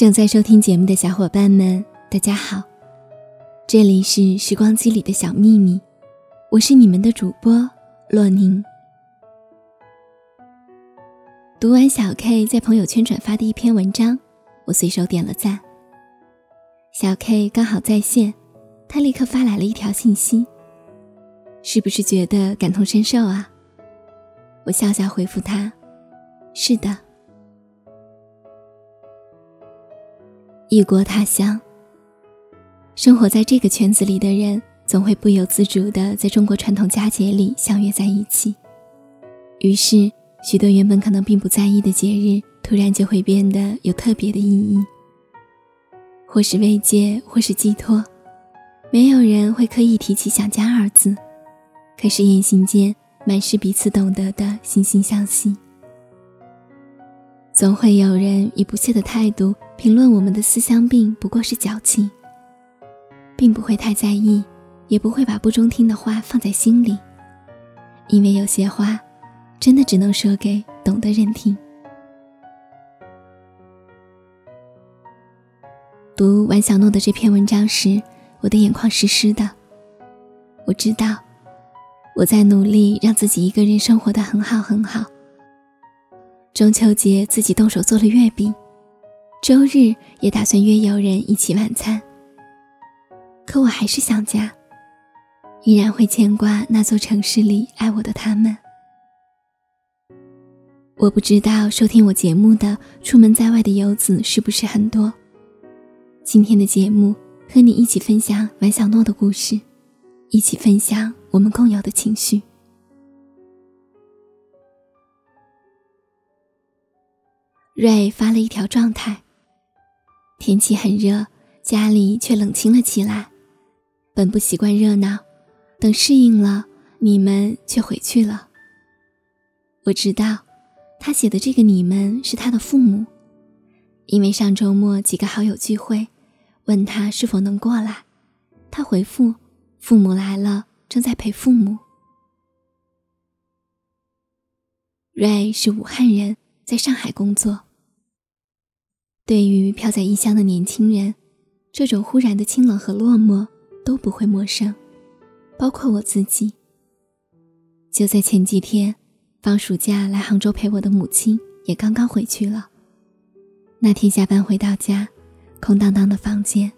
正在收听节目的小伙伴们，大家好，这里是时光机里的小秘密，我是你们的主播洛宁。读完小 K 在朋友圈转发的一篇文章，我随手点了赞。小 K 刚好在线，他立刻发来了一条信息：“是不是觉得感同身受啊？”我笑笑回复他：“是的。”异国他乡，生活在这个圈子里的人，总会不由自主的在中国传统佳节里相约在一起。于是，许多原本可能并不在意的节日，突然就会变得有特别的意义。或是慰藉，或是寄托，没有人会刻意提起想家二字，可是言行间满是彼此懂得的惺惺相惜。总会有人以不屑的态度评论我们的思乡病不过是矫情，并不会太在意，也不会把不中听的话放在心里，因为有些话，真的只能说给懂的人听。读王小诺的这篇文章时，我的眼眶湿湿的。我知道，我在努力让自己一个人生活的很好很好。中秋节自己动手做了月饼，周日也打算约友人一起晚餐。可我还是想家，依然会牵挂那座城市里爱我的他们。我不知道收听我节目的出门在外的游子是不是很多。今天的节目和你一起分享王小诺的故事，一起分享我们共有的情绪。瑞发了一条状态：天气很热，家里却冷清了起来。本不习惯热闹，等适应了，你们却回去了。我知道，他写的这个“你们”是他的父母，因为上周末几个好友聚会。问他是否能过来，他回复：“父母来了，正在陪父母。”瑞是武汉人，在上海工作。对于飘在异乡的年轻人，这种忽然的清冷和落寞都不会陌生，包括我自己。就在前几天，放暑假来杭州陪我的母亲也刚刚回去了。那天下班回到家。空荡荡的房间。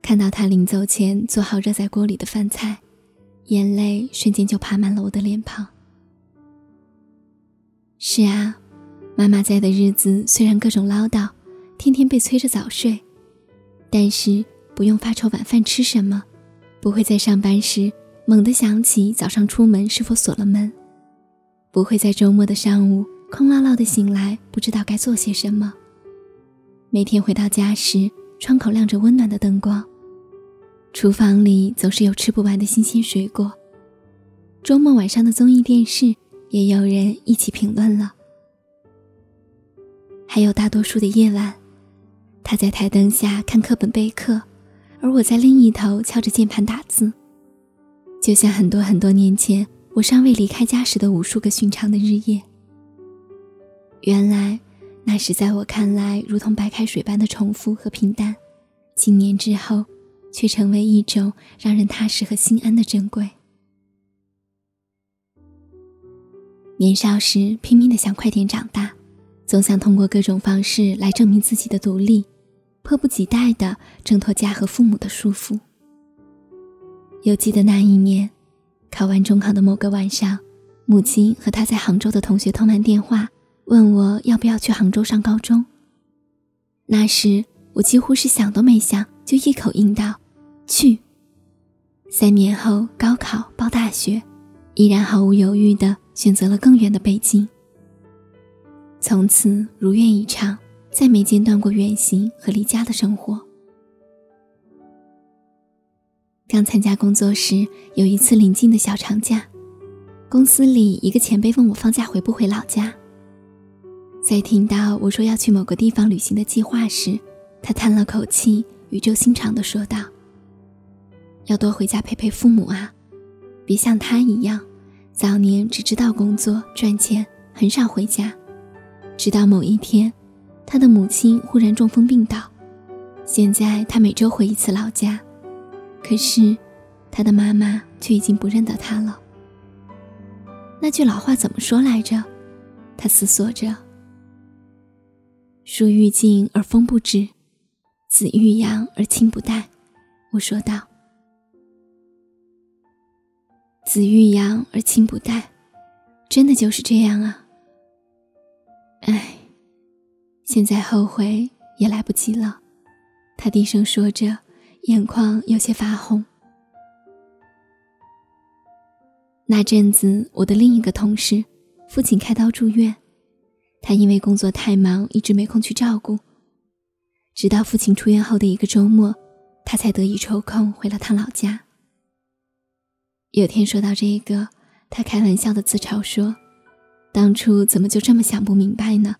看到她临走前做好热在锅里的饭菜，眼泪瞬间就爬满了我的脸庞。是啊，妈妈在的日子虽然各种唠叨，天天被催着早睡，但是不用发愁晚饭吃什么，不会在上班时猛地想起早上出门是否锁了门，不会在周末的上午空落落的醒来不知道该做些什么。每天回到家时，窗口亮着温暖的灯光，厨房里总是有吃不完的新鲜水果。周末晚上的综艺电视也有人一起评论了。还有大多数的夜晚，他在台灯下看课本备课，而我在另一头敲着键盘打字，就像很多很多年前我尚未离开家时的无数个寻常的日夜。原来。那时在我看来如同白开水般的重复和平淡，几年之后，却成为一种让人踏实和心安的珍贵。年少时拼命的想快点长大，总想通过各种方式来证明自己的独立，迫不及待的挣脱家和父母的束缚。犹记得那一年，考完中考的某个晚上，母亲和他在杭州的同学通完电话。问我要不要去杭州上高中。那时我几乎是想都没想，就一口应道：“去。”三年后高考报大学，依然毫无犹豫地选择了更远的北京。从此如愿以偿，再没间断过远行和离家的生活。刚参加工作时，有一次临近的小长假，公司里一个前辈问我放假回不回老家。在听到我说要去某个地方旅行的计划时，他叹了口气，语重心长地说道：“要多回家陪陪父母啊，别像他一样，早年只知道工作赚钱，很少回家。直到某一天，他的母亲忽然中风病倒，现在他每周回一次老家，可是他的妈妈却已经不认得他了。那句老话怎么说来着？他思索着。树欲静而风不止，子欲养而亲不待。我说道：“子欲养而亲不待，真的就是这样啊。”唉，现在后悔也来不及了。他低声说着，眼眶有些发红。那阵子，我的另一个同事父亲开刀住院，他因为工作太忙，一直没空去照顾。直到父亲出院后的一个周末，他才得以抽空回了趟老家。有天说到这个，他开玩笑的自嘲说：“当初怎么就这么想不明白呢？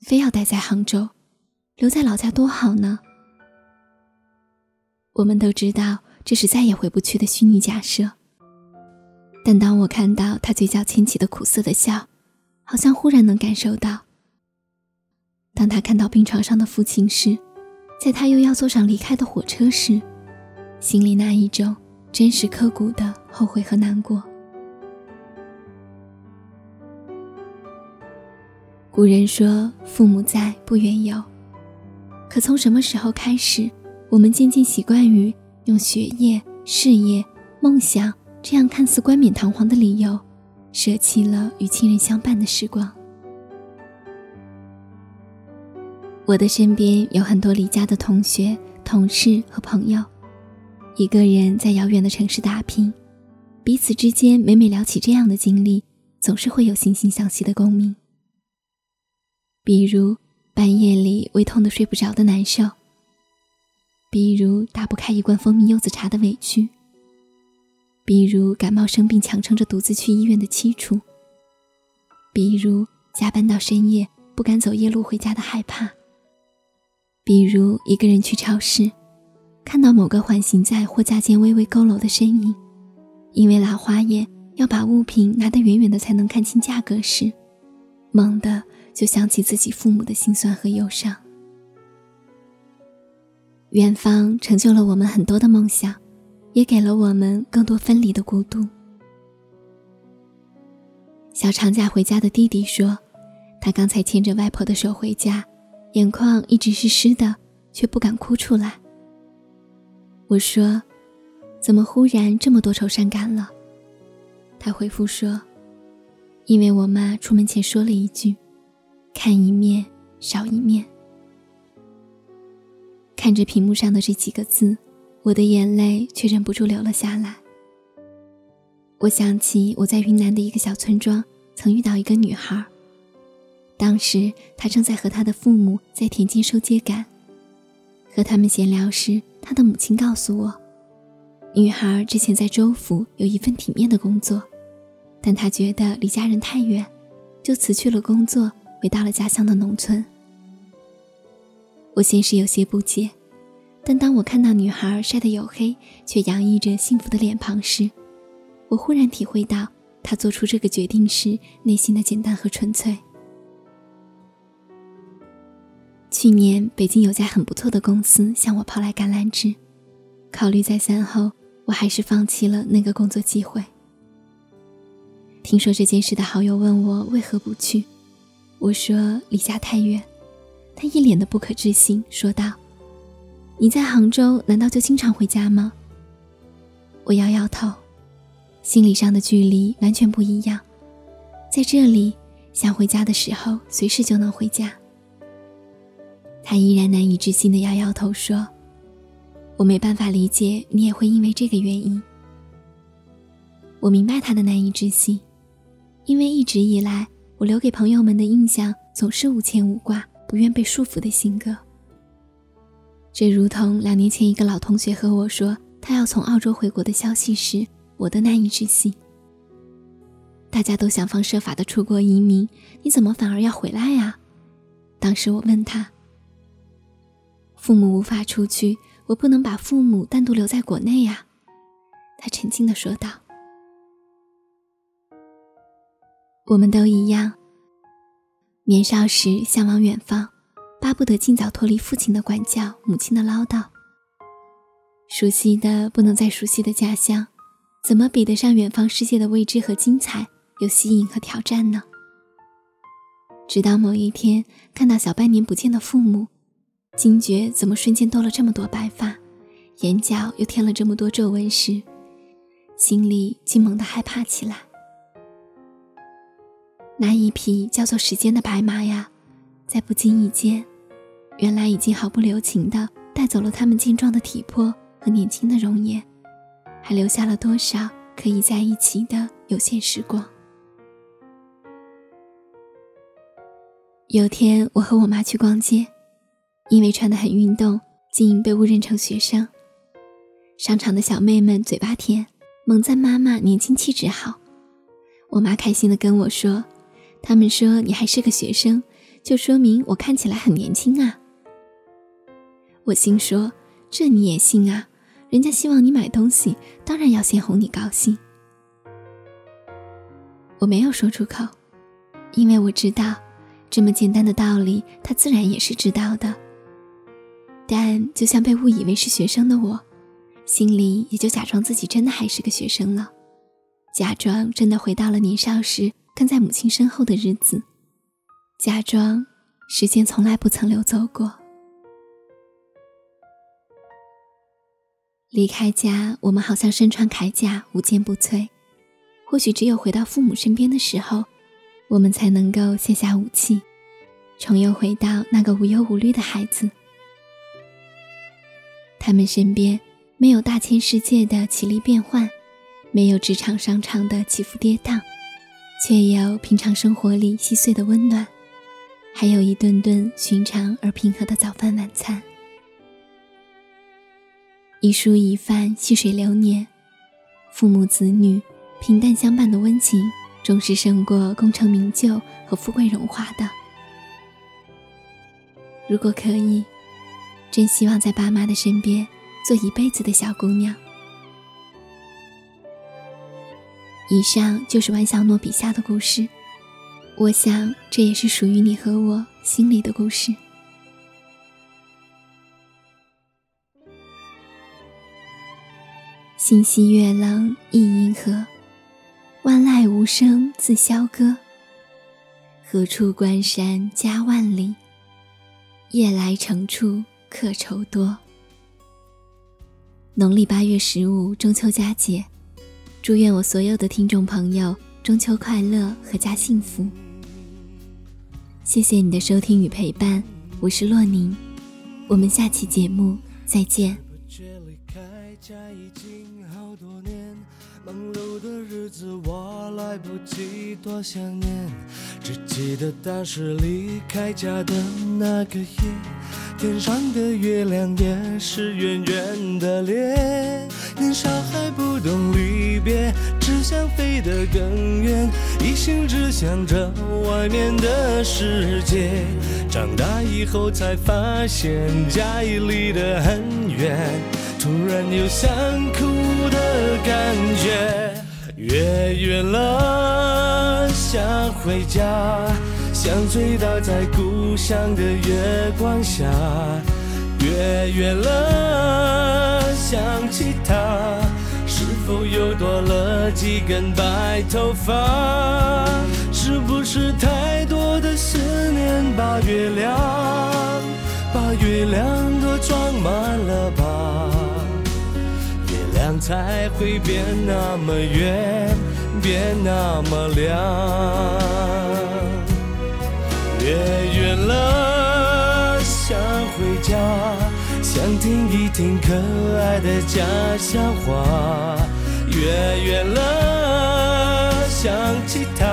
非要待在杭州，留在老家多好呢？”我们都知道，这是再也回不去的虚拟假设。但当我看到他嘴角牵起的苦涩的笑，好像忽然能感受到。当他看到病床上的父亲时，在他又要坐上离开的火车时，心里那一种真实刻骨的后悔和难过。古人说“父母在，不远游”，可从什么时候开始，我们渐渐习惯于用学业、事业、梦想。这样看似冠冕堂皇的理由，舍弃了与亲人相伴的时光。我的身边有很多离家的同学、同事和朋友，一个人在遥远的城市打拼，彼此之间每每聊起这样的经历，总是会有惺惺相惜的共鸣。比如半夜里胃痛的睡不着的难受，比如打不开一罐蜂蜜柚子茶的委屈。比如感冒生病，强撑着独自去医院的凄楚；比如加班到深夜，不敢走夜路回家的害怕；比如一个人去超市，看到某个缓行在货架间微微佝偻的身影，因为老花眼要把物品拿得远远的才能看清价格时，猛地就想起自己父母的心酸和忧伤。远方成就了我们很多的梦想。也给了我们更多分离的孤独。小长假回家的弟弟说，他刚才牵着外婆的手回家，眼眶一直是湿的，却不敢哭出来。我说：“怎么忽然这么多愁善感了？”他回复说：“因为我妈出门前说了一句，看一面少一面。”看着屏幕上的这几个字。我的眼泪却忍不住流了下来。我想起我在云南的一个小村庄，曾遇到一个女孩。当时她正在和她的父母在田间收秸秆。和他们闲聊时，她的母亲告诉我，女孩之前在州府有一份体面的工作，但他觉得离家人太远，就辞去了工作，回到了家乡的农村。我先是有些不解。但当我看到女孩晒得黝黑却洋溢着幸福的脸庞时，我忽然体会到她做出这个决定时内心的简单和纯粹。去年北京有家很不错的公司向我抛来橄榄枝，考虑再三后，我还是放弃了那个工作机会。听说这件事的好友问我为何不去，我说离家太远。他一脸的不可置信，说道。你在杭州，难道就经常回家吗？我摇摇头，心理上的距离完全不一样。在这里，想回家的时候，随时就能回家。他依然难以置信的摇摇头说：“我没办法理解你也会因为这个原因。”我明白他的难以置信，因为一直以来，我留给朋友们的印象总是无牵无挂、不愿被束缚的性格。这如同两年前一个老同学和我说他要从澳洲回国的消息时，我的难以置信。大家都想方设法的出国移民，你怎么反而要回来呀？当时我问他：“父母无法出去，我不能把父母单独留在国内呀。”他沉静的说道：“我们都一样，年少时向往远方，巴不得尽早脱离父亲的管教、母亲的唠叨。熟悉的不能再熟悉的家乡，怎么比得上远方世界的未知和精彩，有吸引和挑战呢？直到某一天，看到小半年不见的父母，惊觉怎么瞬间多了这么多白发，眼角又添了这么多皱纹时，心里竟猛地害怕起来。那一匹叫做时间的白马呀，在不经意间，原来已经毫不留情地带走了他们健壮的体魄和年轻的容颜，还留下了多少可以在一起的有限时光。有天，我和我妈去逛街，因为穿得很运动，竟被误认成学生。商场的小妹们嘴巴甜，猛赞妈妈年轻气质好。我妈开心地跟我说：“他们说你还是个学生，就说明我看起来很年轻啊。”我心说：“这你也信啊？人家希望你买东西，当然要先哄你高兴。”我没有说出口，因为我知道。这么简单的道理，他自然也是知道的。但就像被误以为是学生的我，心里也就假装自己真的还是个学生了，假装真的回到了年少时跟在母亲身后的日子，假装时间从来不曾流走过。离开家，我们好像身穿铠甲，无坚不摧。或许只有回到父母身边的时候。我们才能够卸下武器，重又回到那个无忧无虑的孩子。他们身边没有大千世界的绮丽变幻，没有职场商场的起伏跌宕，却有平常生活里细碎的温暖，还有一顿顿寻常而平和的早饭晚餐。一蔬一饭，细水流年，父母子女平淡相伴的温情。总是胜过功成名就和富贵荣华的。如果可以，真希望在爸妈的身边做一辈子的小姑娘。以上就是万小诺笔下的故事，我想这也是属于你和我心里的故事。星稀月冷忆银河。万籁无声自萧歌，何处关山家万里？夜来城处客愁多。农历八月十五中秋佳节，祝愿我所有的听众朋友中秋快乐，阖家幸福。谢谢你的收听与陪伴，我是洛宁，我们下期节目再见。忙碌的日子，我来不及多想念，只记得当时离开家的那个夜，天上的月亮也是圆圆的脸。年少还不懂离别，只想飞得更远，一心只想着外面的世界。长大以后才发现家已离得很远。突然有想哭的感觉，月圆了想回家，想醉倒在故乡的月光下。月圆了想起他，是否又多了几根白头发？是不是太多的思念把月亮，把月亮都装满了吧？月亮才会变那么圆，变那么亮。月圆了，回家，想听一听可爱的家乡话。月圆了，想起他，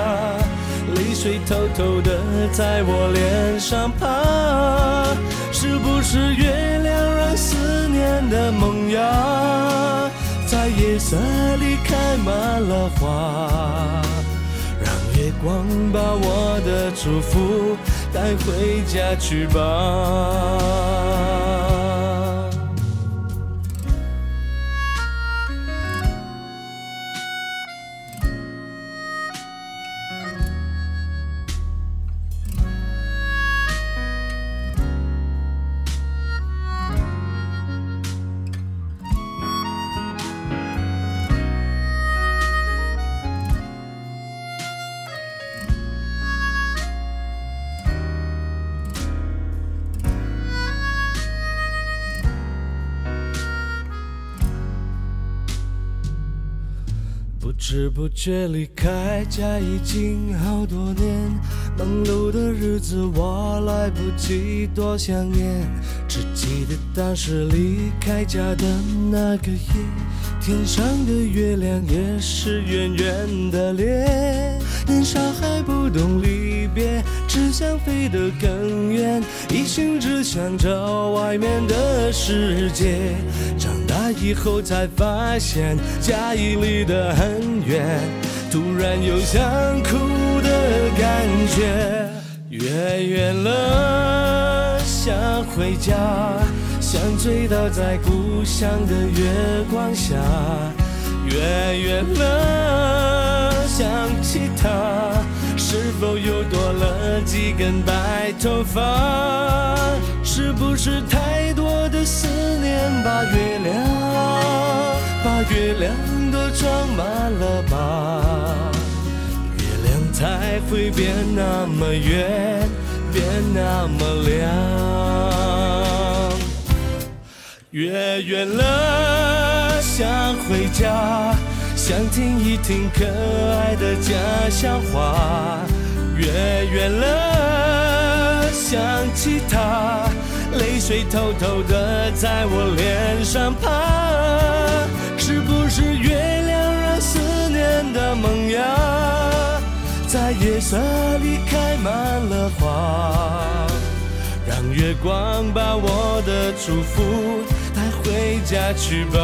泪水偷偷的在我脸上爬。是不是月亮让思念的萌芽？在夜色里开满了花，让月光把我的祝福带回家去吧。不知不觉离开家已经好多年，忙碌的日子我来不及多想念，只记得当时离开家的那个夜，天上的月亮也是圆圆的脸。年少还不懂离别，只想飞得更远，一心只想着外面的世界。以后才发现家已离得很远，突然有想哭的感觉。月圆了，想回家，想醉倒在故乡的月光下。月圆了，想起他，是否又多了几根白头发？是不是太多的思念把月亮，把月亮都装满了吧？月亮才会变那么圆，变那么亮。月圆了，想回家，想听一听可爱的家乡话。月圆了，想起他，泪水偷偷的在我脸上爬。是不是月亮让思念的萌芽，在夜色里开满了花？让月光把我的祝福带回家去吧。